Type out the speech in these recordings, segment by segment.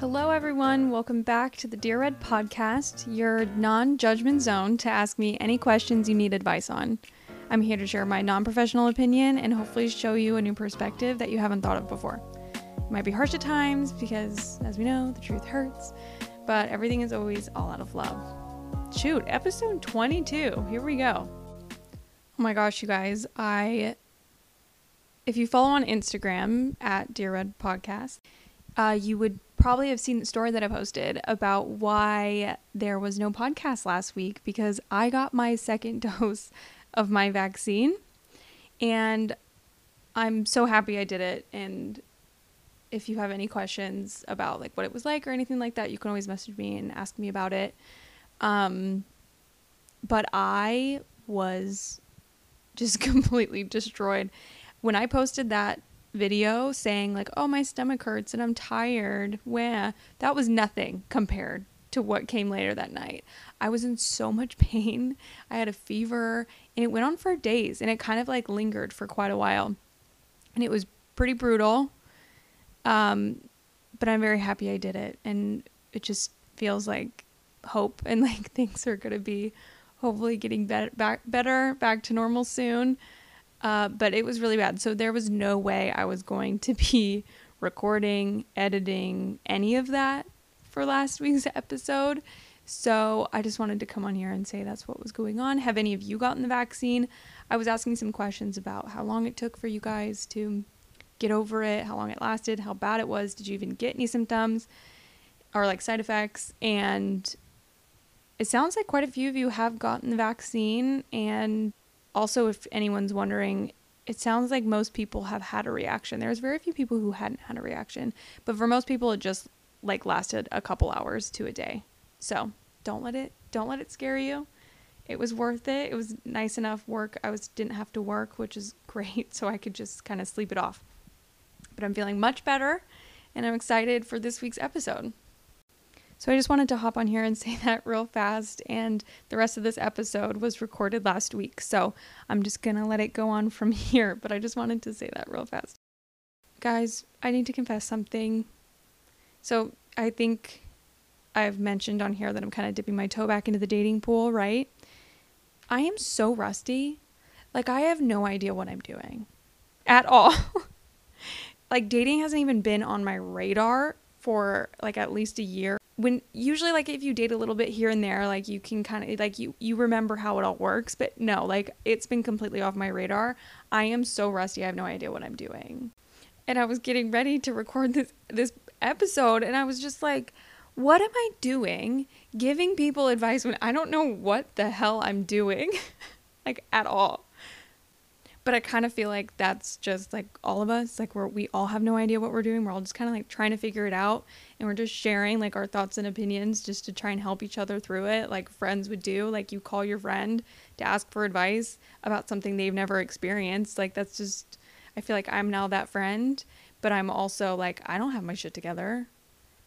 Hello, everyone. Welcome back to the Dear Red podcast, your non judgment zone to ask me any questions you need advice on. I'm here to share my non professional opinion and hopefully show you a new perspective that you haven't thought of before. It might be harsh at times because, as we know, the truth hurts, but everything is always all out of love. Shoot, episode 22. Here we go. Oh my gosh, you guys. I, if you follow on Instagram at Dear Red Podcast, uh, you would probably have seen the story that I posted about why there was no podcast last week because I got my second dose of my vaccine and I'm so happy I did it. And if you have any questions about like what it was like or anything like that, you can always message me and ask me about it. Um, but I was just completely destroyed when I posted that video saying like, "Oh, my stomach hurts and I'm tired." Wah, that was nothing compared to what came later that night. I was in so much pain. I had a fever and it went on for days and it kind of like lingered for quite a while. And it was pretty brutal. Um but I'm very happy I did it and it just feels like hope and like things are going to be hopefully getting better back better back to normal soon. Uh, but it was really bad. So there was no way I was going to be recording, editing, any of that for last week's episode. So I just wanted to come on here and say that's what was going on. Have any of you gotten the vaccine? I was asking some questions about how long it took for you guys to get over it, how long it lasted, how bad it was. Did you even get any symptoms or like side effects? And it sounds like quite a few of you have gotten the vaccine and also, if anyone's wondering, it sounds like most people have had a reaction. There's very few people who hadn't had a reaction, but for most people, it just like lasted a couple hours to a day. So don't let it don't let it scare you. It was worth it. It was nice enough work. I was didn't have to work, which is great, so I could just kind of sleep it off. But I'm feeling much better, and I'm excited for this week's episode. So I just wanted to hop on here and say that real fast. And the rest of this episode was recorded last week. So I'm just going to let it go on from here. But I just wanted to say that real fast. Guys, I need to confess something. So I think I've mentioned on here that I'm kind of dipping my toe back into the dating pool, right? I am so rusty. Like, I have no idea what I'm doing at all. like, dating hasn't even been on my radar for like at least a year when usually like if you date a little bit here and there like you can kind of like you you remember how it all works but no like it's been completely off my radar. I am so rusty i have no idea what i'm doing. And i was getting ready to record this this episode and i was just like what am i doing giving people advice when i don't know what the hell i'm doing? Like at all but I kind of feel like that's just like all of us. Like we're we all have no idea what we're doing. We're all just kind of like trying to figure it out, and we're just sharing like our thoughts and opinions just to try and help each other through it, like friends would do. Like you call your friend to ask for advice about something they've never experienced. Like that's just I feel like I'm now that friend, but I'm also like I don't have my shit together.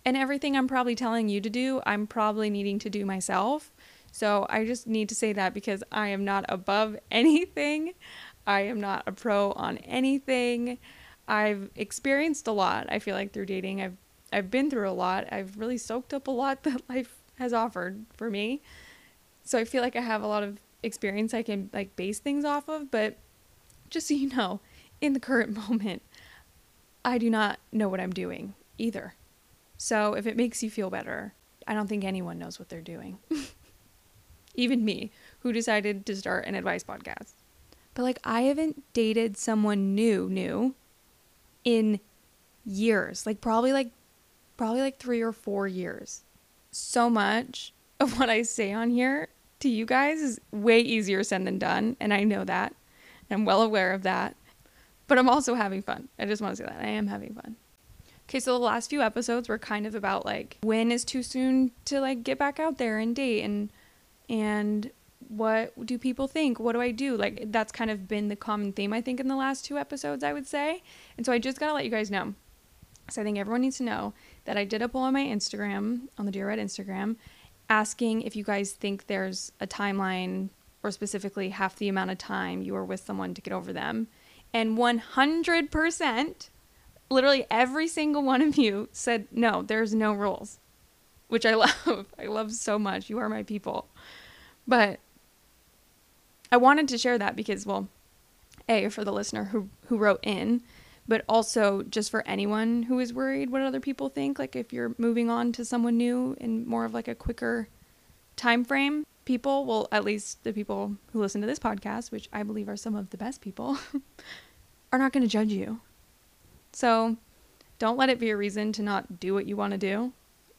And everything I'm probably telling you to do, I'm probably needing to do myself. So I just need to say that because I am not above anything. I am not a pro on anything. I've experienced a lot. I feel like through dating, I've I've been through a lot. I've really soaked up a lot that life has offered for me. So I feel like I have a lot of experience I can like base things off of, but just so you know, in the current moment, I do not know what I'm doing either. So if it makes you feel better, I don't think anyone knows what they're doing. Even me, who decided to start an advice podcast. But like I haven't dated someone new new in years. Like probably like probably like 3 or 4 years. So much of what I say on here to you guys is way easier said than done, and I know that. I'm well aware of that. But I'm also having fun. I just want to say that I am having fun. Okay, so the last few episodes were kind of about like when is too soon to like get back out there and date and and what do people think? What do I do? Like that's kind of been the common theme I think in the last two episodes, I would say. And so I just got to let you guys know. So I think everyone needs to know that I did a poll on my Instagram, on the Dear Red Instagram, asking if you guys think there's a timeline or specifically half the amount of time you are with someone to get over them. And 100%, literally every single one of you said no, there's no rules, which I love. I love so much. You are my people. But I wanted to share that because, well, a for the listener who who wrote in, but also just for anyone who is worried what other people think. Like if you're moving on to someone new in more of like a quicker time frame, people, well, at least the people who listen to this podcast, which I believe are some of the best people, are not going to judge you. So don't let it be a reason to not do what you want to do,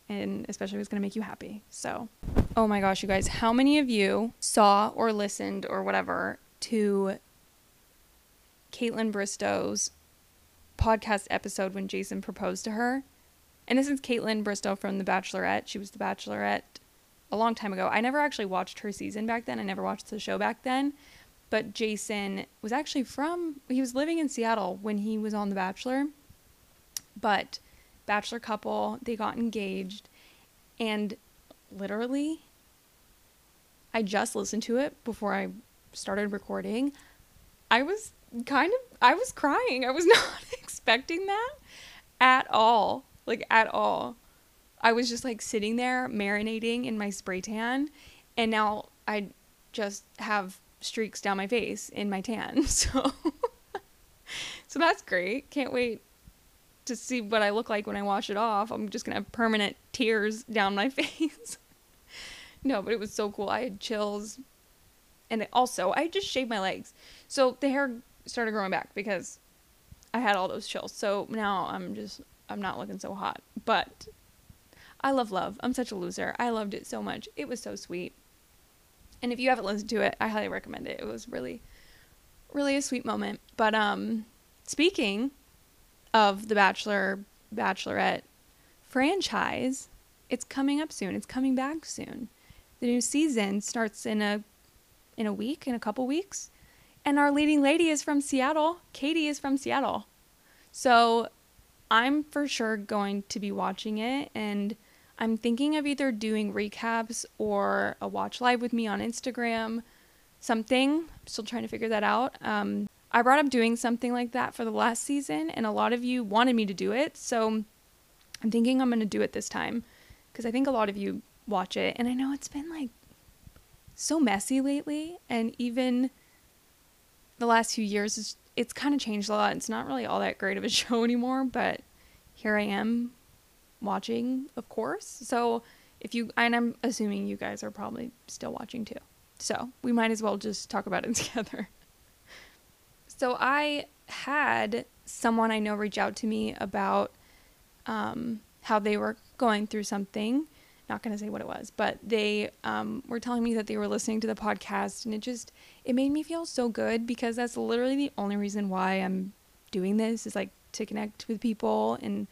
and especially if it's going to make you happy. So, oh my gosh, you guys, how many of you saw or listened or whatever to Kaitlyn Bristowe's podcast episode when Jason proposed to her? And this is Kaitlyn Bristowe from The Bachelorette. She was The Bachelorette a long time ago. I never actually watched her season back then. I never watched the show back then. But Jason was actually from, he was living in Seattle when he was on The Bachelor. But Bachelor couple, they got engaged. And literally, I just listened to it before I started recording. I was kind of, I was crying. I was not expecting that at all. Like, at all. I was just like sitting there marinating in my spray tan, and now I just have streaks down my face in my tan. So, so that's great. Can't wait to see what I look like when I wash it off. I'm just gonna have permanent tears down my face. no, but it was so cool. I had chills, and also I just shaved my legs, so the hair started growing back because I had all those chills. So now I'm just I'm not looking so hot, but I love love. I'm such a loser. I loved it so much. It was so sweet. And if you haven't listened to it, I highly recommend it. It was really really a sweet moment. But um speaking of the Bachelor Bachelorette franchise, it's coming up soon. It's coming back soon. The new season starts in a in a week, in a couple weeks. And our leading lady is from Seattle. Katie is from Seattle. So I'm for sure going to be watching it and I'm thinking of either doing recaps or a watch live with me on Instagram, something. I'm still trying to figure that out. Um, I brought up doing something like that for the last season, and a lot of you wanted me to do it. So I'm thinking I'm going to do it this time because I think a lot of you watch it. And I know it's been like so messy lately, and even the last few years, it's, it's kind of changed a lot. It's not really all that great of a show anymore, but here I am watching, of course. So if you, and I'm assuming you guys are probably still watching too. So we might as well just talk about it together. So I had someone I know reach out to me about um, how they were going through something. Not going to say what it was, but they um, were telling me that they were listening to the podcast, and it just it made me feel so good because that's literally the only reason why I'm doing this is like to connect with people and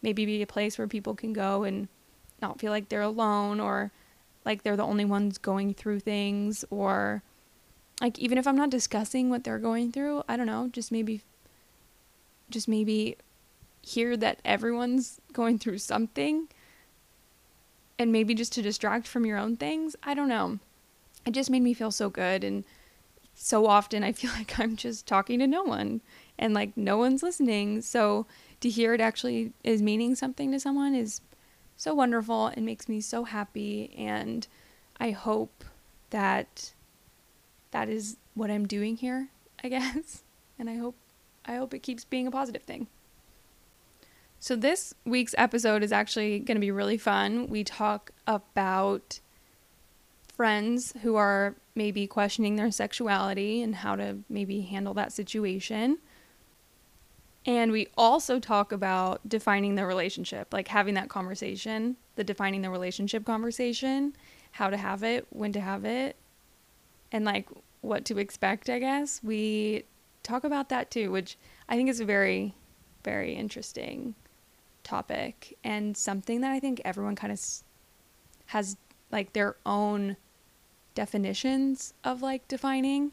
maybe be a place where people can go and not feel like they're alone or like they're the only ones going through things or like even if I'm not discussing what they're going through, I don't know, just maybe just maybe hear that everyone's going through something and maybe just to distract from your own things. I don't know. It just made me feel so good and so often I feel like I'm just talking to no one and like no one's listening. So to hear it actually is meaning something to someone is so wonderful and makes me so happy and I hope that that is what I'm doing here, I guess. And I hope I hope it keeps being a positive thing. So this week's episode is actually going to be really fun. We talk about friends who are maybe questioning their sexuality and how to maybe handle that situation. And we also talk about defining the relationship, like having that conversation, the defining the relationship conversation, how to have it, when to have it, and like what to expect, I guess. We talk about that too, which I think is a very, very interesting topic and something that I think everyone kind of has like their own definitions of like defining.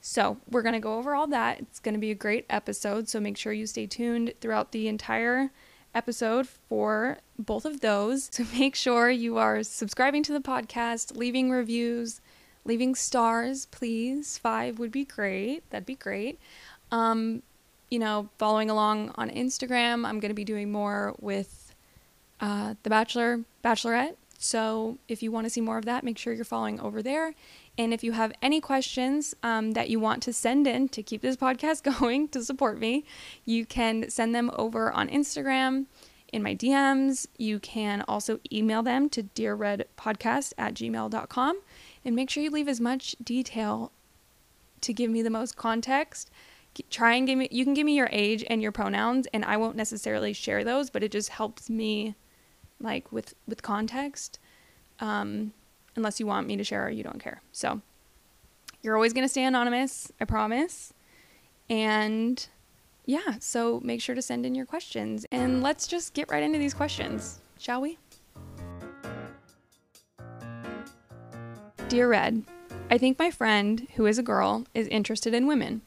So, we're going to go over all that. It's going to be a great episode. So, make sure you stay tuned throughout the entire episode for both of those. So, make sure you are subscribing to the podcast, leaving reviews, leaving stars, please. Five would be great. That'd be great. Um, you know, following along on Instagram, I'm going to be doing more with uh, The Bachelor, Bachelorette. So if you want to see more of that, make sure you're following over there. And if you have any questions um, that you want to send in to keep this podcast going to support me, you can send them over on Instagram in my DMs. You can also email them to dearredpodcast at gmail.com and make sure you leave as much detail to give me the most context. Try and give me, you can give me your age and your pronouns, and I won't necessarily share those, but it just helps me like with, with context. Um, unless you want me to share or you don't care. So you're always going to stay anonymous, I promise. And yeah, so make sure to send in your questions and let's just get right into these questions, shall we? Dear Red, I think my friend, who is a girl, is interested in women.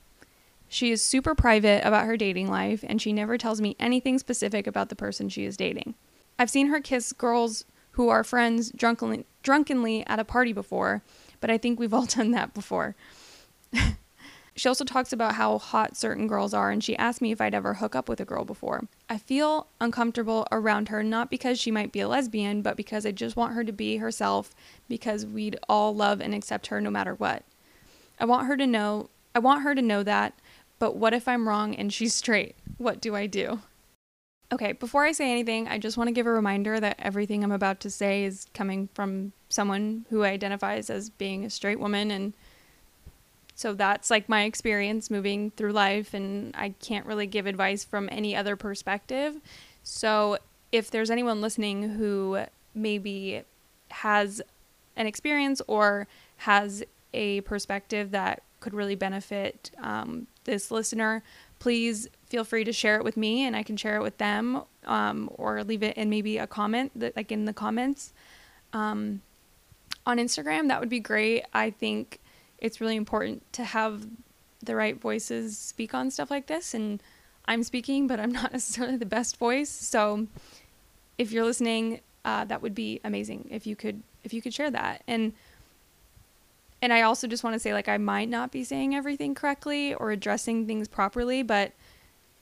She is super private about her dating life and she never tells me anything specific about the person she is dating. I've seen her kiss girls who are friends drunkenly, drunkenly at a party before, but I think we've all done that before. She also talks about how hot certain girls are, and she asked me if I'd ever hook up with a girl before. I feel uncomfortable around her, not because she might be a lesbian, but because I just want her to be herself, because we'd all love and accept her no matter what. I want her to know, I want her to know that, but what if I'm wrong and she's straight? What do I do? Okay, before I say anything, I just want to give a reminder that everything I'm about to say is coming from someone who identifies as being a straight woman and so that's like my experience moving through life, and I can't really give advice from any other perspective. So if there's anyone listening who maybe has an experience or has a perspective that could really benefit um, this listener, please feel free to share it with me and I can share it with them um, or leave it in maybe a comment that like in the comments um, on Instagram. That would be great. I think it's really important to have the right voices speak on stuff like this. And I'm speaking, but I'm not necessarily the best voice. So if you're listening, uh, that would be amazing if you could if you could share that. And and I also just want to say like I might not be saying everything correctly or addressing things properly, but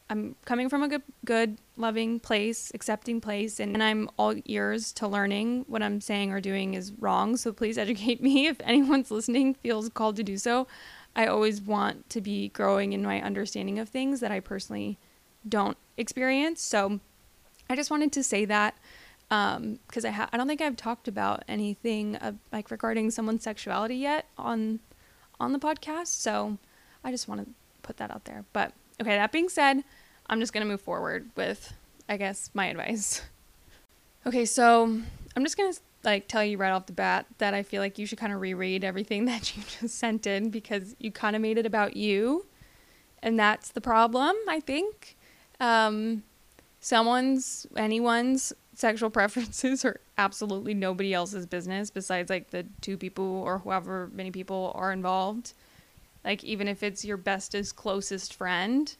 I'm coming from a good, good, loving place, accepting place, and, and I'm all ears to learning. What I'm saying or doing is wrong, so please educate me if anyone's listening feels called to do so. I always want to be growing in my understanding of things that I personally don't experience. So I just wanted to say that because um, I ha- I don't think I've talked about anything like regarding someone's sexuality yet on on the podcast. So I just want to put that out there, but. Okay, that being said, I'm just going to move forward with, I guess, my advice. Okay, so I'm just going to like tell you right off the bat that I feel like you should kind of reread everything that you just sent in because you kind of made it about you. And that's the problem, I think. Um, someone's, anyone's sexual preferences are absolutely nobody else's business besides like the two people or whoever many people are involved. Like, even if it's your bestest, closest friend,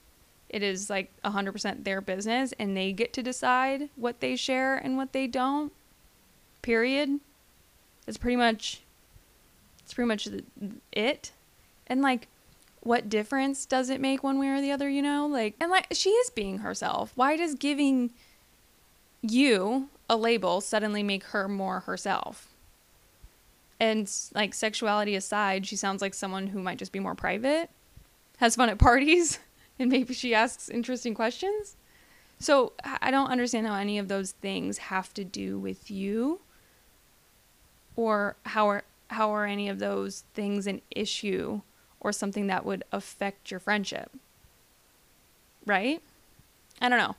it is like 100% their business and they get to decide what they share and what they don't. Period. It's pretty much it's pretty much it. And like what difference does it make one way or the other, you know? Like and like she is being herself. Why does giving you a label suddenly make her more herself? and like sexuality aside, she sounds like someone who might just be more private, has fun at parties, and maybe she asks interesting questions. So I don't understand how any of those things have to do with you, or how are how are any of those things an issue or something that would affect your friendship. Right? I don't know.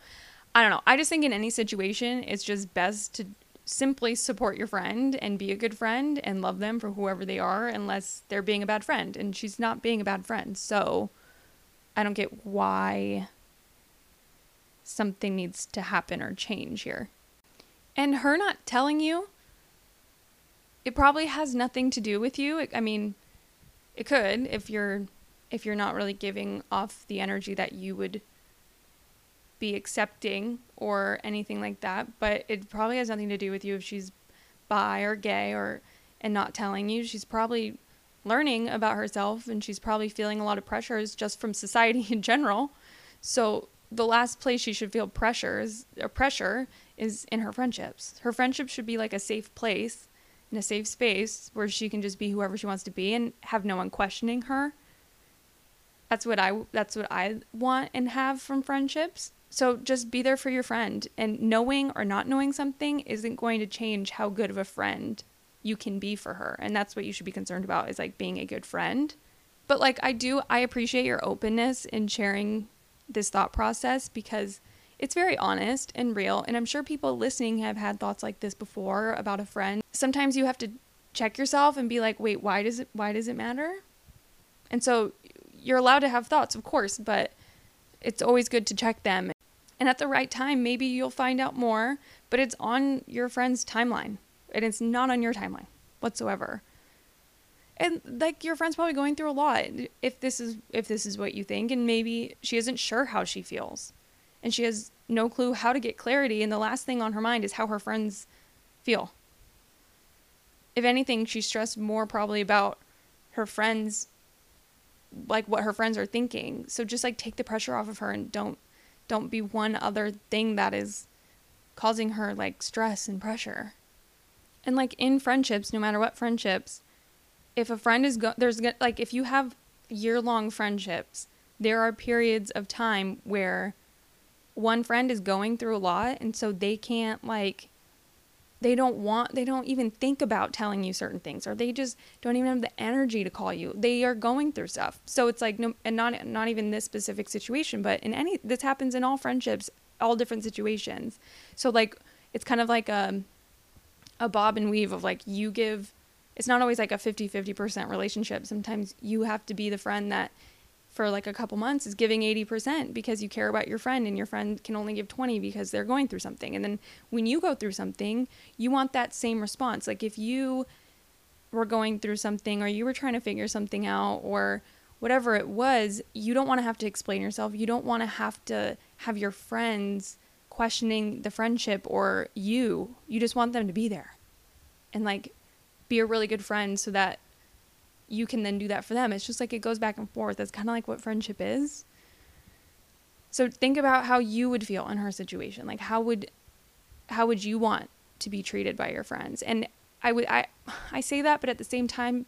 I don't know. I just think in any situation, it's just best to simply support your friend and be a good friend and love them for whoever they are unless they're being a bad friend and she's not being a bad friend so i don't get why something needs to happen or change here. And her not telling you it probably has nothing to do with you. I mean it could if you're if you're not really giving off the energy that you would be accepting or anything like that, but it probably has nothing to do with you if she's bi or gay or and not telling you. She's probably learning about herself and she's probably feeling a lot of pressures just from society in general. So the last place she should feel pressures or uh, pressure is in her friendships. Her friendships should be like a safe place in a safe space where she can just be whoever she wants to be and have no one questioning her. That's what I that's what I want and have from friendships. So just be there for your friend and knowing or not knowing something isn't going to change how good of a friend you can be for her. And that's what you should be concerned about is like being a good friend. But like I do I appreciate your openness in sharing this thought process because it's very honest and real. And I'm sure people listening have had thoughts like this before about a friend. Sometimes you have to check yourself and be like, wait, why does it why does it matter? And so you're allowed to have thoughts, of course, but it's always good to check them. And at the right time, maybe you'll find out more, but it's on your friend's timeline and it's not on your timeline whatsoever. And like your friend's probably going through a lot if this is if this is what you think and maybe she isn't sure how she feels and she has no clue how to get clarity and the last thing on her mind is how her friends feel. If anything, she's stressed more probably about her friends like what her friends are thinking. So just like take the pressure off of her and don't don't be one other thing that is causing her like stress and pressure. And like in friendships, no matter what friendships, if a friend is go- there's like if you have year-long friendships, there are periods of time where one friend is going through a lot and so they can't like they don't want they don't even think about telling you certain things or they just don't even have the energy to call you. They are going through stuff. So it's like no and not not even this specific situation but in any this happens in all friendships all different situations. So like it's kind of like a a bob and weave of like you give it's not always like a 50 50% relationship sometimes you have to be the friend that for like a couple months is giving 80% because you care about your friend and your friend can only give 20 because they're going through something. And then when you go through something, you want that same response. Like if you were going through something or you were trying to figure something out or whatever it was, you don't want to have to explain yourself. You don't want to have to have your friends questioning the friendship or you. You just want them to be there and like be a really good friend so that you can then do that for them. It's just like it goes back and forth. That's kind of like what friendship is. So think about how you would feel in her situation. Like how would how would you want to be treated by your friends? And I would I I say that, but at the same time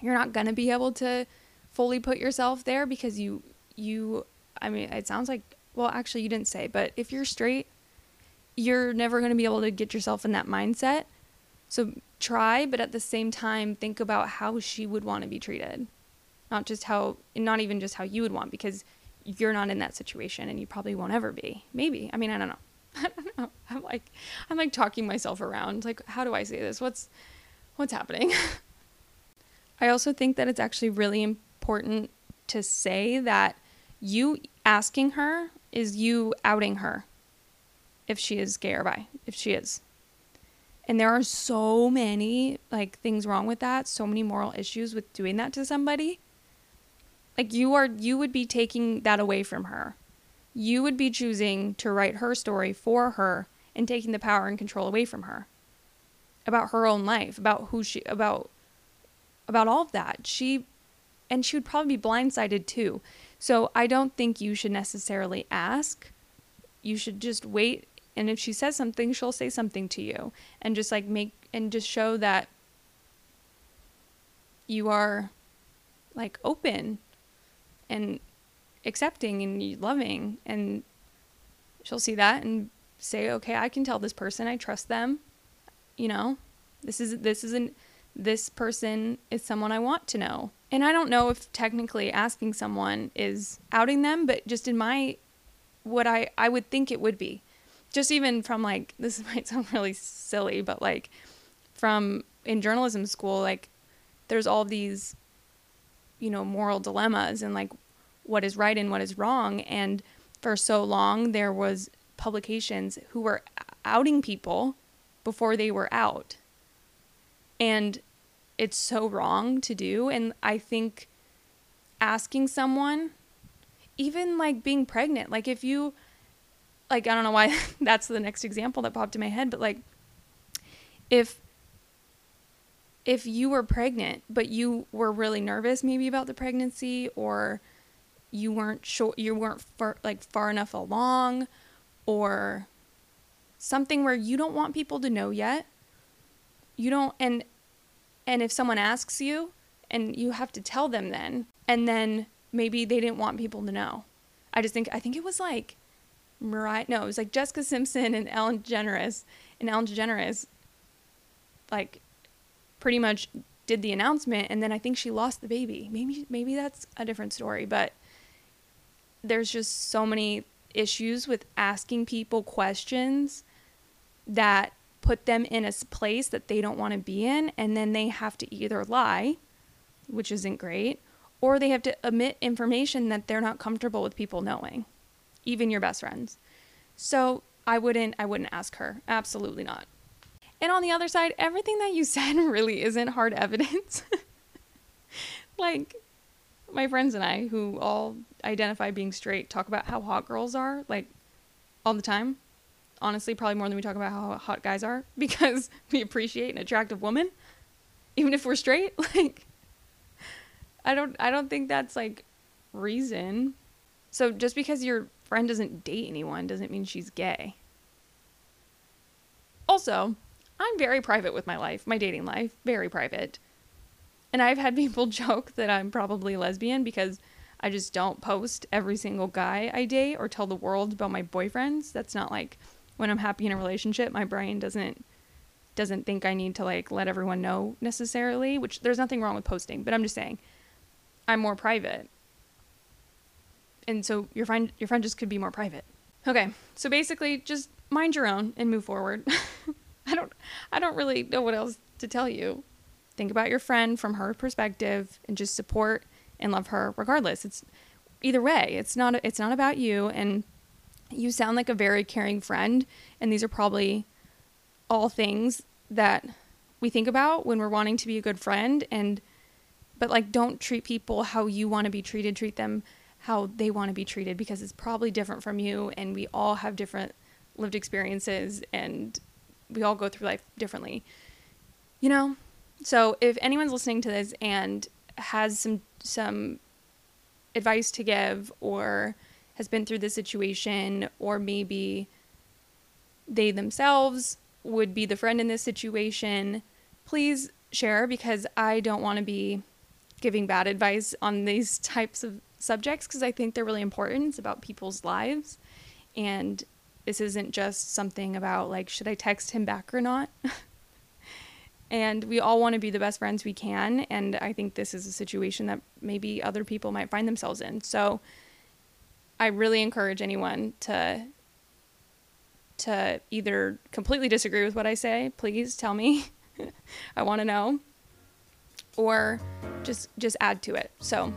you're not going to be able to fully put yourself there because you you I mean, it sounds like well, actually you didn't say, but if you're straight, you're never going to be able to get yourself in that mindset. So try, but at the same time, think about how she would want to be treated. Not just how, not even just how you would want, because you're not in that situation and you probably won't ever be. Maybe. I mean, I don't know. I don't know. I'm like, I'm like talking myself around. Like, how do I say this? What's, what's happening? I also think that it's actually really important to say that you asking her is you outing her if she is gay or bi, if she is. And there are so many like things wrong with that, so many moral issues with doing that to somebody. Like you are you would be taking that away from her. You would be choosing to write her story for her and taking the power and control away from her. About her own life, about who she about about all of that. She and she would probably be blindsided too. So I don't think you should necessarily ask. You should just wait and if she says something she'll say something to you. And just like make and just show that you are like open and accepting and loving. And she'll see that and say okay i can tell this person. I trust them. You know? This is this isn't this person is someone i want to know. And i don't know if technically asking someone is outing them but just in my what i i would think it would be. Just even from like this might sound really silly, but like from in journalism school, like there's all these you know moral dilemmas and like what is right and what is wrong. And for so long there was publications who were outing people before they were out and it's so wrong to do and i think asking someone even like being pregnant like if you like I don't know why that's the next example that popped in my head, but like if if you were pregnant but you were really nervous maybe about the pregnancy or you weren't sure you weren't far, like far enough along or something where you don't want people to know yet. You don't and and if someone asks you and you have to tell them then and then maybe they didn't want people to know. I just think I think it was like Mariah no, it was like Jessica Simpson and Ellen DeGeneres and Ellen DeGeneres like pretty much did the announcement and then I think she lost the baby. Maybe maybe that's a different story, but there's just so many issues with asking people questions that put them in a place that they don't want to be in and then they have to either lie which isn't great or they have to omit information that they're not comfortable with people knowing even your best friends. So i wouldn't i wouldn't ask her. Absolutely not. And on the other side everything that you said really isn't hard evidence. Like my friends and i who all identify being straight talk about how hot girls are like all the time honestly probably more than we talk about how hot guys are because we appreciate an attractive woman even if we're straight. Like i don't i don't think that's like reason. So just because your friend doesn't date anyone doesn't mean she's gay. Also i'm very private with my life my dating life very private. And i've had people joke that i'm probably lesbian because i just don't post every single guy i date or tell the world about my boyfriends. That's not like when I'm happy in a relationship, my brain doesn't doesn't think I need to like let everyone know necessarily, which there's nothing wrong with posting, but I'm just saying I'm more private. And so your friend your friend just could be more private. Okay. So basically just mind your own and move forward. I don't I don't really know what else to tell you. Think about your friend from her perspective and just support and love her regardless. It's either way. It's not it's not about you and you sound like a very caring friend, and these are probably all things that we think about when we're wanting to be a good friend and but like don't treat people how you want to be treated, treat them how they want to be treated because it's probably different from you and we all have different lived experiences and we all go through life differently. You know? So if anyone's listening to this and has some some advice to give or has been through this situation, or maybe they themselves would be the friend in this situation, please share because I don't want to be giving bad advice on these types of subjects because I think they're really important. It's about people's lives. And this isn't just something about like, should I text him back or not? and we all want to be the best friends we can. And I think this is a situation that maybe other people might find themselves in. So I really encourage anyone to to either completely disagree with what I say, please tell me. I want to know. Or just just add to it. So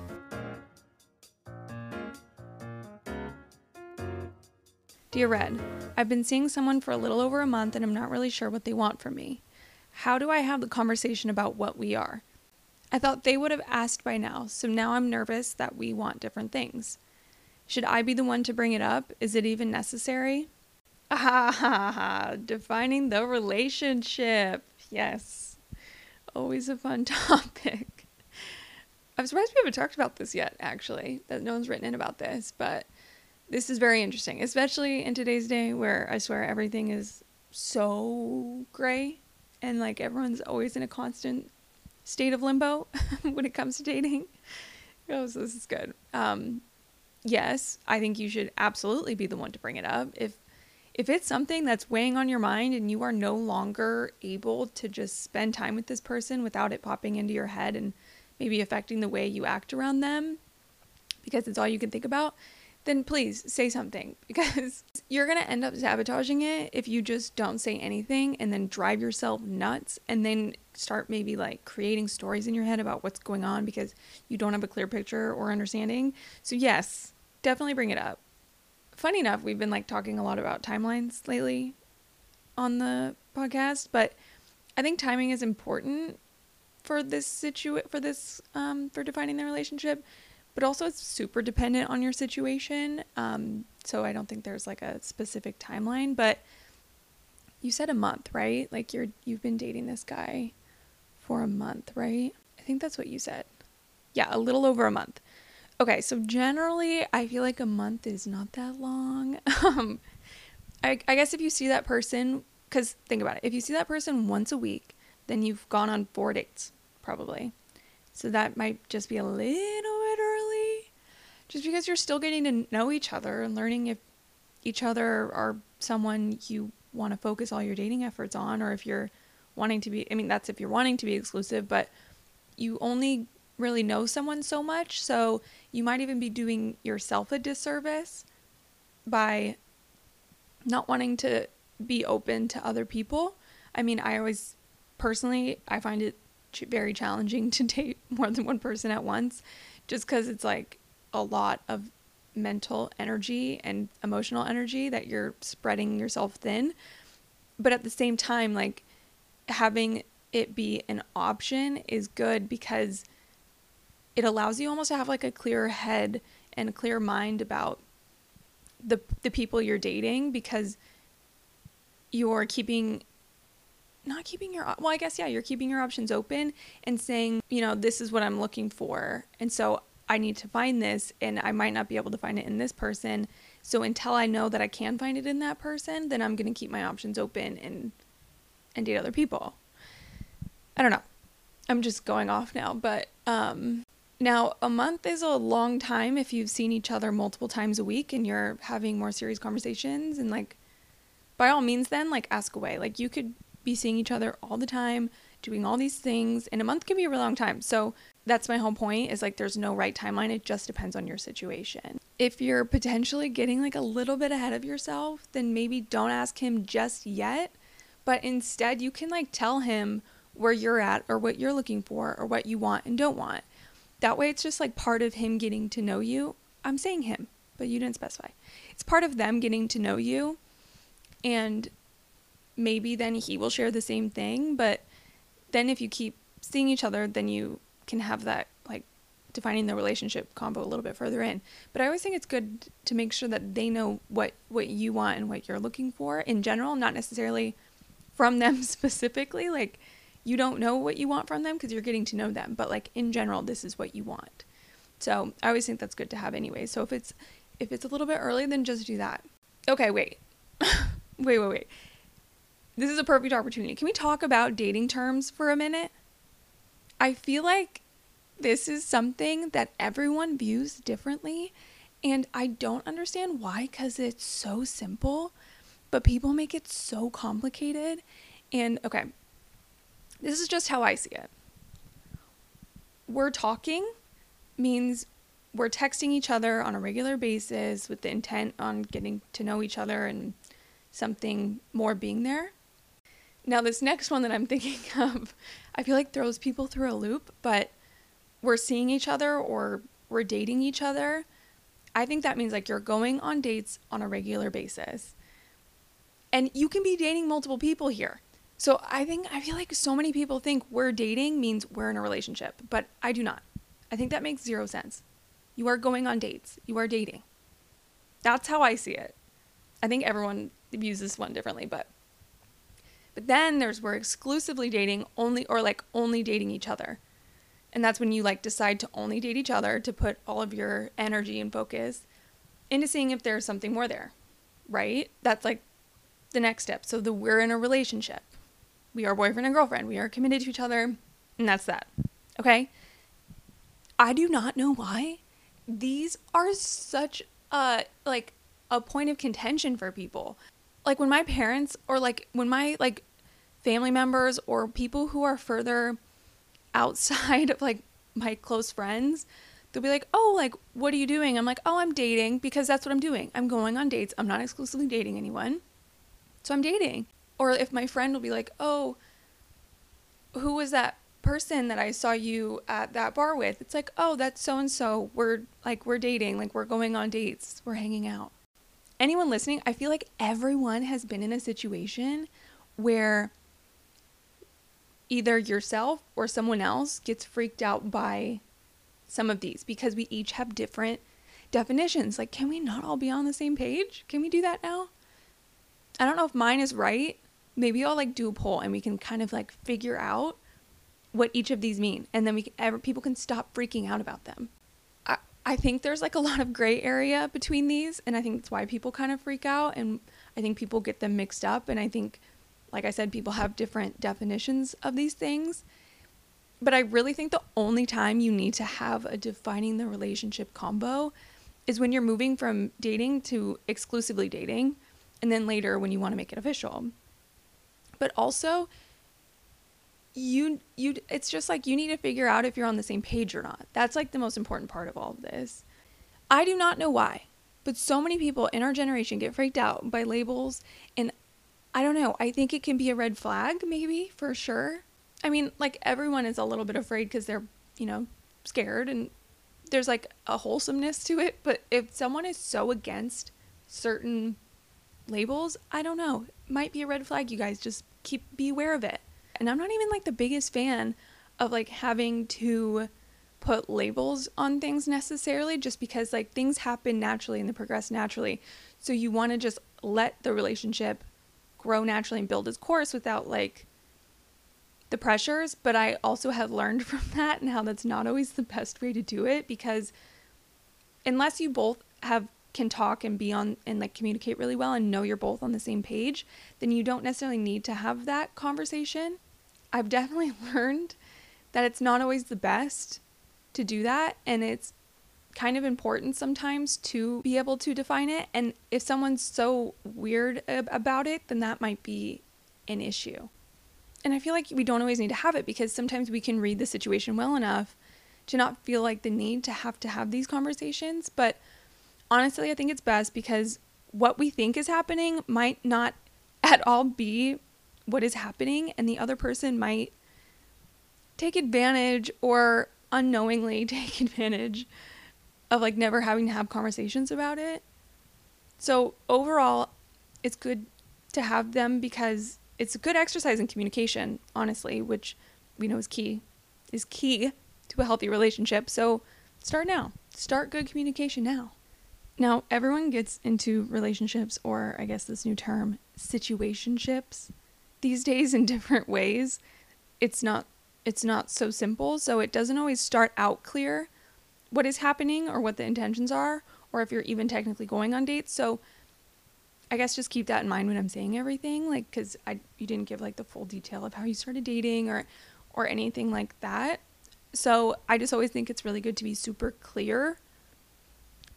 Dear Red, I've been seeing someone for a little over a month and I'm not really sure what they want from me. How do I have the conversation about what we are? I thought they would have asked by now, so now I'm nervous that we want different things. Should I be the one to bring it up? Is it even necessary? Ah, ha, ha, defining the relationship. Yes. Always a fun topic. I'm surprised we haven't talked about this yet, actually, that no one's written in about this, but this is very interesting, especially in today's day where I swear everything is so gray and like everyone's always in a constant state of limbo when it comes to dating. Oh, so this is good. Um, yes, I think you should absolutely be the one to bring it up. If if it's something that's weighing on your mind and you are no longer able to just spend time with this person without it popping into your head and maybe affecting the way you act around them because it's all you can think about, then please say something because you're going to end up sabotaging it if you just don't say anything and then drive yourself nuts and then start maybe like creating stories in your head about what's going on because you don't have a clear picture or understanding. So, yes, definitely bring it up. Funny enough, we've been like talking a lot about timelines lately on the podcast, but I think timing is important for this situ for this um for defining the relationship, but also it's super dependent on your situation. Um so I don't think there's like a specific timeline, but you said a month, right? Like you're you've been dating this guy for a month, right? I think that's what you said. Yeah, a little over a month. Okay, so generally, I feel like a month is not that long. um, I, I guess if you see that person, because think about it, if you see that person once a week, then you've gone on four dates, probably. So that might just be a little bit early, just because you're still getting to know each other and learning if each other are someone you want to focus all your dating efforts on, or if you're wanting to be, I mean, that's if you're wanting to be exclusive, but you only really know someone so much. So you might even be doing yourself a disservice by not wanting to be open to other people. I mean, I always personally, I find it very challenging to date more than one person at once just because it's like a lot of mental energy and emotional energy that you're spreading yourself thin. But at the same time, like having it be an option is good because it allows you almost to have like a clear head and a clear mind about the the people you're dating because you're keeping not keeping your well i guess yeah you're keeping your options open and saying you know this is what i'm looking for. And so i need to find this and i might not be able to find it in this person. So until i know that i can find it in that person then i'm going to keep my options open and and date other people. I don't know. I'm just going off now but um now, a month is a long time if you've seen each other multiple times a week and you're having more serious conversations. And, like, by all means, then, like, ask away. Like, you could be seeing each other all the time, doing all these things, and a month can be a really long time. So, that's my whole point is like, there's no right timeline. It just depends on your situation. If you're potentially getting like a little bit ahead of yourself, then maybe don't ask him just yet, but instead, you can like tell him where you're at or what you're looking for or what you want and don't want that way, it's just like part of him getting to know you. I'm saying him, but you didn't specify. It's part of them getting to know you. And maybe then he will share the same thing. But then if you keep seeing each other, then you can have that like defining the relationship combo a little bit further in. But I always think it's good to make sure that they know what what you want and what you're looking for in general, not necessarily from them specifically. Like you don't know what you want from them because you're getting to know them, but like in general, this is what you want. So I always think that's good to have anyway. So if it's if it's a little bit early, then just do that. Okay, wait. wait, wait, wait. This is a perfect opportunity. Can we talk about dating terms for a minute? I feel like this is something that everyone views differently, and I don't understand why cuz it's so simple, but people make it so complicated. And okay, this is just how I see it. We're talking means we're texting each other on a regular basis with the intent on getting to know each other and something more being there. Now, this next one that I'm thinking of, I feel like throws people through a loop, but we're seeing each other or we're dating each other. I think that means like you're going on dates on a regular basis. And you can be dating multiple people here. So I think I feel like so many people think we're dating means we're in a relationship, but I do not. I think that makes zero sense. You are going on dates. You are dating. That's how I see it. I think everyone views this one differently, but but then there's we're exclusively dating only or like only dating each other. And that's when you like decide to only date each other to put all of your energy and focus into seeing if there's something more there. Right? That's like the next step. So the we're in a relationship we are boyfriend and girlfriend. We are committed to each other, and that's that. Okay? I do not know why these are such a like a point of contention for people. Like when my parents or like when my like family members or people who are further outside of like my close friends, they'll be like, "Oh, like what are you doing?" I'm like, "Oh, I'm dating because that's what I'm doing. I'm going on dates. I'm not exclusively dating anyone." So I'm dating or if my friend will be like, "Oh, who was that person that I saw you at that bar with?" It's like, "Oh, that's so and so. We're like we're dating, like we're going on dates, we're hanging out." Anyone listening, I feel like everyone has been in a situation where either yourself or someone else gets freaked out by some of these because we each have different definitions. Like, can we not all be on the same page? Can we do that now? I don't know if mine is right, maybe I'll like do a poll and we can kind of like figure out what each of these mean and then we can, ever, people can stop freaking out about them. I, I think there's like a lot of gray area between these, and I think that's why people kind of freak out, and I think people get them mixed up, and I think, like I said, people have different definitions of these things. But I really think the only time you need to have a defining the relationship combo is when you're moving from dating to exclusively dating, and then later when you want to make it official. But also, you you it's just like you need to figure out if you're on the same page or not. That's like the most important part of all of this. I do not know why, but so many people in our generation get freaked out by labels and I don't know. I think it can be a red flag maybe for sure. I mean, like everyone is a little bit afraid cuz they're, you know, scared and there's like a wholesomeness to it, but if someone is so against certain labels, I don't know. Might be a red flag, you guys. Just keep be aware of it. And I'm not even like the biggest fan of like having to put labels on things necessarily just because like things happen naturally and they progress naturally. So you want to just let the relationship grow naturally and build its course without like the pressures, but I also have learned from that and how that's not always the best way to do it because unless you both have can talk and be on and like communicate really well and know you're both on the same page, then you don't necessarily need to have that conversation. I've definitely learned that it's not always the best to do that and it's kind of important sometimes to be able to define it and if someone's so weird about it then that might be an issue. And I feel like we don't always need to have it because sometimes we can read the situation well enough to not feel like the need to have to have these conversations, but honestly, I think it's best because what we think is happening might not at all be what is happening, and the other person might take advantage or unknowingly take advantage of like never having to have conversations about it. So, overall, it's good to have them because it's a good exercise in communication, honestly, which we know is key is key to a healthy relationship. So, start now. Start good communication now. Now, everyone gets into relationships, or I guess this new term, situationships, these days in different ways. It's not it's not so simple, so it doesn't always start out clear what is happening or what the intentions are, or if you're even technically going on dates. So I guess just keep that in mind when I'm saying everything, like because I you didn't give like the full detail of how you started dating or or anything like that. So I just always think it's really good to be super clear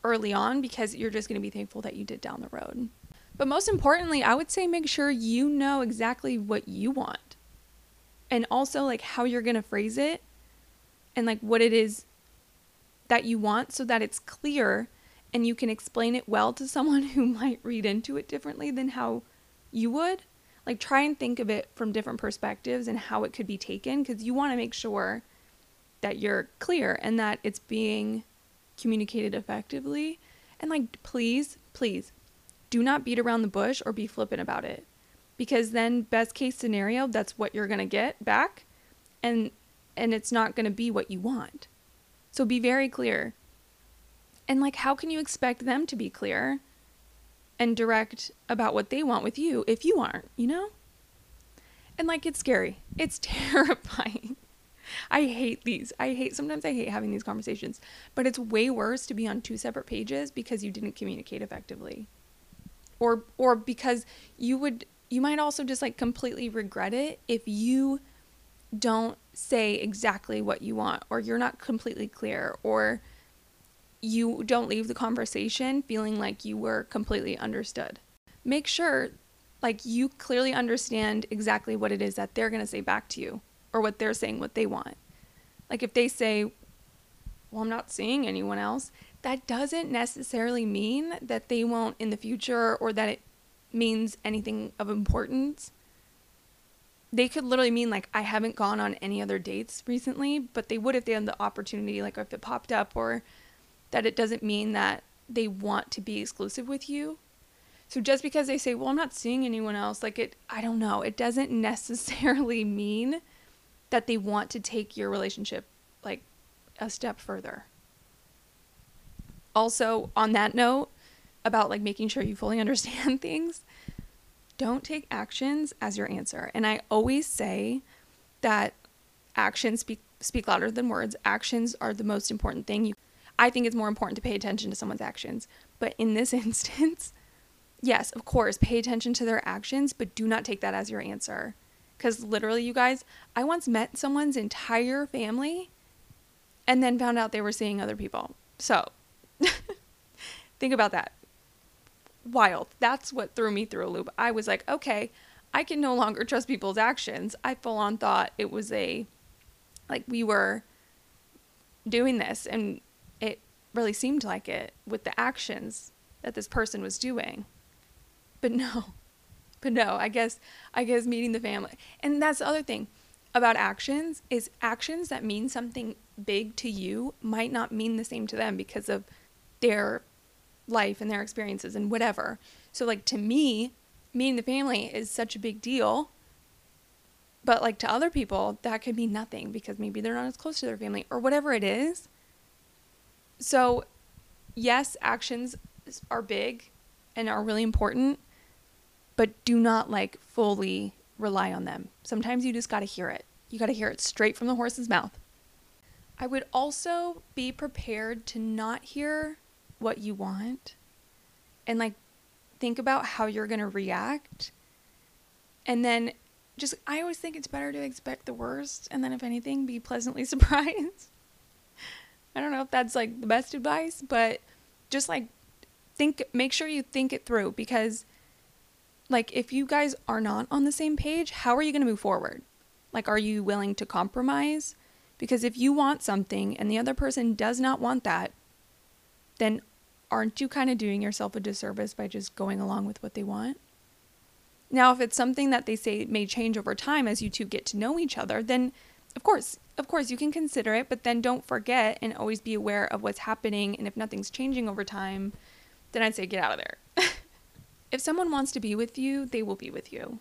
early on because you're just going to be thankful that you did down the road. But most importantly, I would say make sure you know exactly what you want. And also like how you're going to phrase it and like what it is that you want so that it's clear and you can explain it well to someone who might read into it differently than how you would. Like try and think of it from different perspectives and how it could be taken because you want to make sure that you're clear and that it's being communicated effectively. And like, please, please do not beat around the bush or be flippant about it. Because then, best case scenario, that's what you're going to get back. And and it's not going to be what you want. So be very clear. And like how can you expect them to be clear and direct about what they want with you if you aren't, you know? And like it's scary. It's terrifying. I hate these. I hate sometimes I hate having these conversations, but it's way worse to be on two separate pages because you didn't communicate effectively. Or or because you would you might also just like completely regret it if you don't say exactly what you want or you're not completely clear or you don't leave the conversation feeling like you were completely understood. Make sure like you clearly understand exactly what it is that they're going to say back to you or what they're saying what they want. Like if they say, "Well, I'm not seeing anyone else," that doesn't necessarily mean that they won't in the future or that it means anything of importance. They could literally mean like I haven't gone on any other dates recently, but they would if they had the opportunity like if it popped up or that it doesn't mean that they want to be exclusive with you. So just because they say, "Well, I'm not seeing anyone else," like it I don't know, it doesn't necessarily mean that they want to take your relationship like a step further. Also, on that note, about like making sure you fully understand things, don't take actions as your answer. And I always say that actions speak speak louder than words. Actions are the most important thing. You I think it's more important to pay attention to someone's actions. But in this instance, yes, of course, pay attention to their actions, but do not take that as your answer. Because literally, you guys, I once met someone's entire family and then found out they were seeing other people. So think about that. Wild. That's what threw me through a loop. I was like, okay, I can no longer trust people's actions. I full on thought it was a, like, we were doing this and it really seemed like it with the actions that this person was doing. But no, but no, I guess, I guess meeting the family. And that's the other thing about actions is actions that mean something big to you might not mean the same to them because of their life and their experiences and whatever. So like to me, meeting the family is such a big deal. But like to other people, that could mean nothing because maybe they're not as close to their family or whatever it is. So, yes, actions are big and are really important, but do not like fully rely on them. Sometimes you just got to hear it. You got to hear it straight from the horse's mouth. I would also be prepared to not hear what you want and like think about how you're going to react. And then just, I always think it's better to expect the worst and then, if anything, be pleasantly surprised. I don't know if that's like the best advice, but just like think, make sure you think it through because, like, if you guys are not on the same page, how are you going to move forward? Like, are you willing to compromise? Because if you want something and the other person does not want that, then aren't you kind of doing yourself a disservice by just going along with what they want? Now, if it's something that they say may change over time as you two get to know each other, then of course, of course, you can consider it, but then don't forget and always be aware of what's happening. And if nothing's changing over time, then I'd say get out of there. if someone wants to be with you, they will be with you.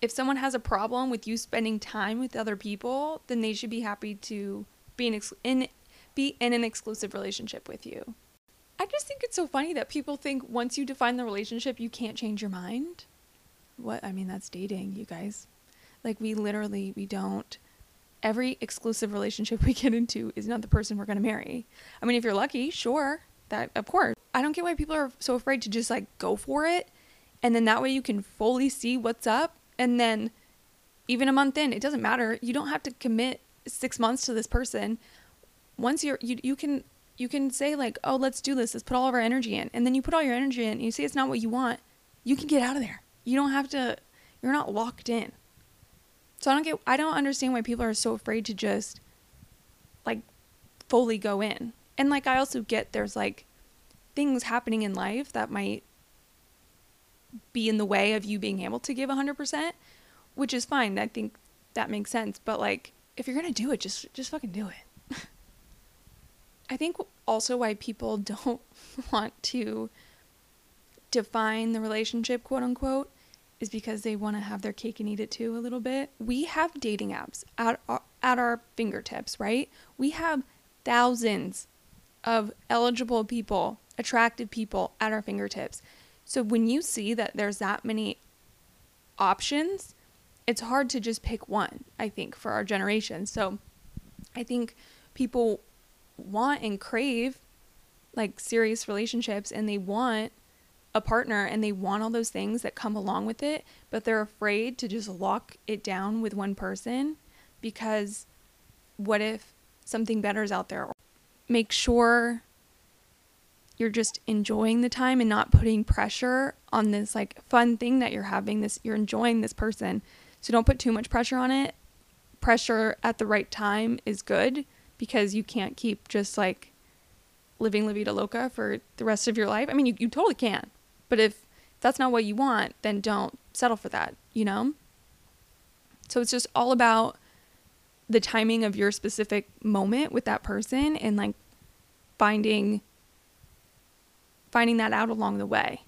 If someone has a problem with you spending time with other people, then they should be happy to be in, in be in an exclusive relationship with you. I just think it's so funny that people think once you define the relationship, you can't change your mind. What? I mean, that's dating, you guys. Like, we literally, we don't. Every exclusive relationship we get into is not the person we're going to marry. I mean, if you're lucky, sure, that, of course. I don't get why people are so afraid to just like go for it. And then that way you can fully see what's up. And then even a month in, it doesn't matter. You don't have to commit six months to this person. Once you're, you, you can you can say like, "Oh, let's do this. Let's put all of our energy in." And then you put all your energy in, and you see it's not what you want. You can get out of there. You don't have to you're not locked in. So I don't get I don't understand why people are so afraid to just like fully go in. And like I also get there's like things happening in life that might be in the way of you being able to give 100%, which is fine. I think that makes sense, but like if you're going to do it, just just fucking do it. I think also why people don't want to define the relationship, quote unquote, is because they want to have their cake and eat it too a little bit. We have dating apps at our, at our fingertips, right? We have thousands of eligible people, attractive people at our fingertips. So when you see that there's that many options, it's hard to just pick one, I think, for our generation. So I think people want and crave like serious relationships and they want a partner and they want all those things that come along with it, but they're afraid to just lock it down with one person because what if something better is out there? Make sure you're just enjoying the time and not putting pressure on this like fun thing that you're having this you're enjoying this person. So don't put too much pressure on it. Pressure at the right time is good because you can't keep just like living La Vida Loca for the rest of your life. I mean, you, you totally can. But if that's not what you want, then don't settle for that, you know? So it's just all about the timing of your specific moment with that person and like finding finding that out along the way.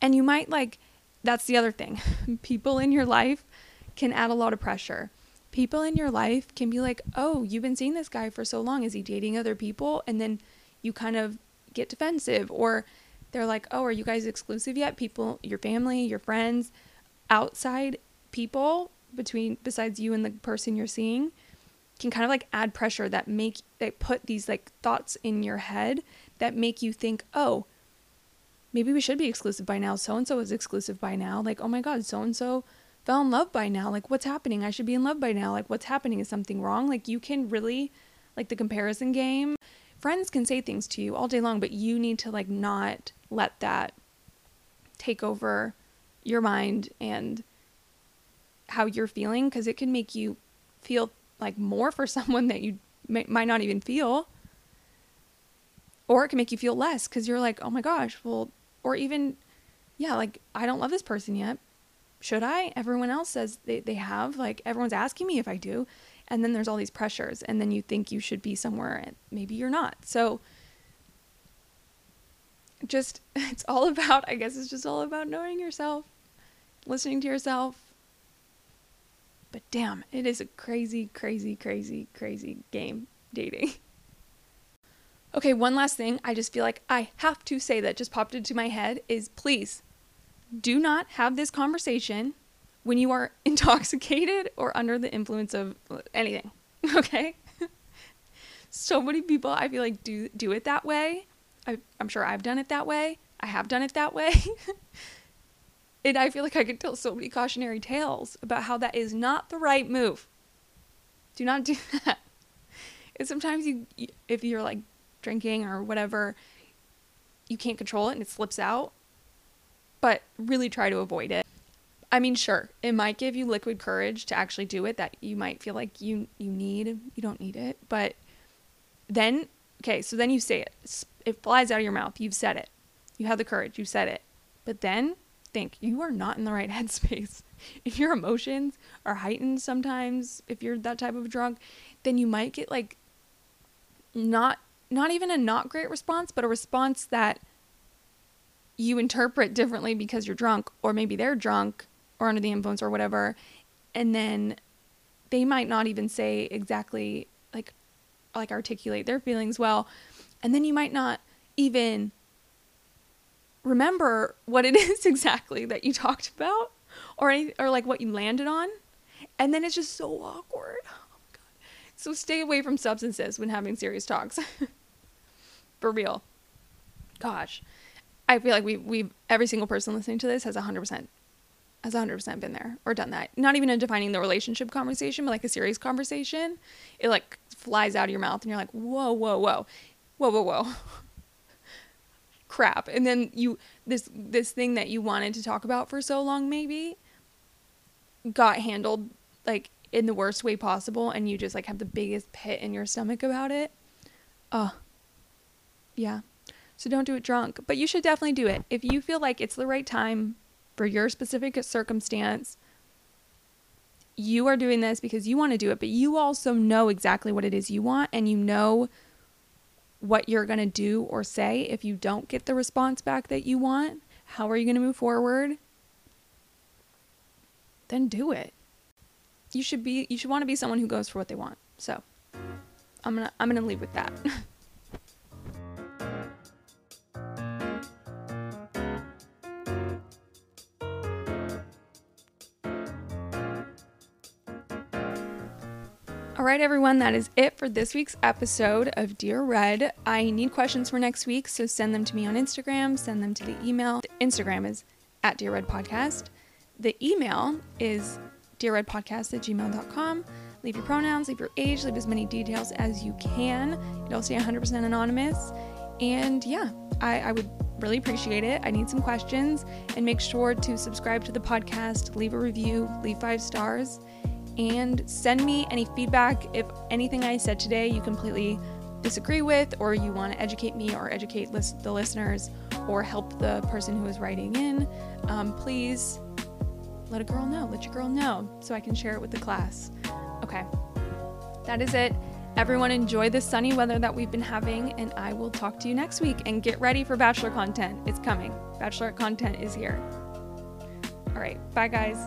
And you might like that's the other thing. People in your life can add a lot of pressure people in your life can be like, oh, you've been seeing this guy for so long. Is he dating other people? And then you kind of get defensive. Or they're like, oh, are you guys exclusive yet? People, your family, your friends, outside people between, besides you and the person you're seeing, can kind of like add pressure that make that put these like thoughts in your head that make you think, "Oh, maybe we should be exclusive by now. So and so is exclusive by now. Like, oh my god, so and so fell in love by now. Like, what's happening? I should be in love by now. Like, what's happening? Is something wrong? Like, you can really like the comparison game. Friends can say things to you all day long, but you need to like not let that take over your mind and how you're feeling because it can make you feel like more for someone that you may, might not even feel or it can make you feel less because you're like oh my gosh well or even yeah like i don't love this person yet. Should i? Everyone else says they, they have like everyone's asking me if i do. And then there's all these pressures and then you think you should be somewhere and maybe you're not. So just it's all about i guess it's just all about knowing yourself listening to yourself. But damn it is a crazy crazy crazy crazy game dating okay one last thing i just feel like i have to say that just popped into my head is please do not have this conversation when you are intoxicated or under the influence of anything. Okay? so many people I feel like do do it that way. I, I'm sure I've done it that way. I have done it that way. and I feel like I could tell so many cautionary tales about how that is not the right move. Do not do that. And sometimes you, if you're like drinking or whatever, you can't control it and it slips out. But really try to avoid it. I mean, sure, it might give you liquid courage to actually do it that you might feel like you you need. You don't need it, but then okay, so then you say it. It flies out of your mouth. You've said it. You have the courage. You said it. But then think you are not in the right headspace. If your emotions are heightened sometimes, if you're that type of drunk, then you might get like not not even a not great response, but a response that you interpret differently because you're drunk or maybe they're drunk or under the influence or whatever. And then they might not even say exactly like like articulate their feelings well. And then you might not even remember what it is exactly that you talked about or any, or like what you landed on. And then it's just so awkward. Oh so stay away from substances when having serious talks for real gosh i feel like we we every single person listening to this has 100% has 100% been there or done that. Not even in defining the relationship conversation, but like a serious conversation. It like flies out of your mouth and you're like, whoa, whoa, whoa, whoa, whoa, whoa. Crap. And then you, this, this thing that you wanted to talk about for so long, maybe got handled like in the worst way possible. And you just like have the biggest pit in your stomach about it. Uh, yeah. So don't do it drunk, but you should definitely do it. If you feel like it's the right time for your specific circumstance. You are doing this because you want to do it, but you also know exactly what it is you want and you know what you're going to do or say if you don't get the response back that you want. How are you going to move forward? Then do it. You should be you should want to be someone who goes for what they want. So, I'm going to I'm going to leave with that. All right, everyone, that is it for this week's episode of Dear Red. I need questions for next week, so send them to me on Instagram, send them to the email. The Instagram is at Dear Red Podcast. The email is dearredpodcast at gmail.com. Leave your pronouns, leave your age, leave as many details as you can. It'll stay 100% anonymous. And yeah, I, I would really appreciate it. I need some questions. And make sure to subscribe to the podcast, leave a review, leave five stars and send me any feedback if anything I said today you completely disagree with, or you want to educate me or educate the listeners or help the person who is writing in. Um, please let a girl know, let your girl know so I can share it with the class. Okay, that is it. Everyone, enjoy the sunny weather that we've been having, and I will talk to you next week. And get ready for Bachelor content. It's coming. Bachelor content is here. All right, bye, guys.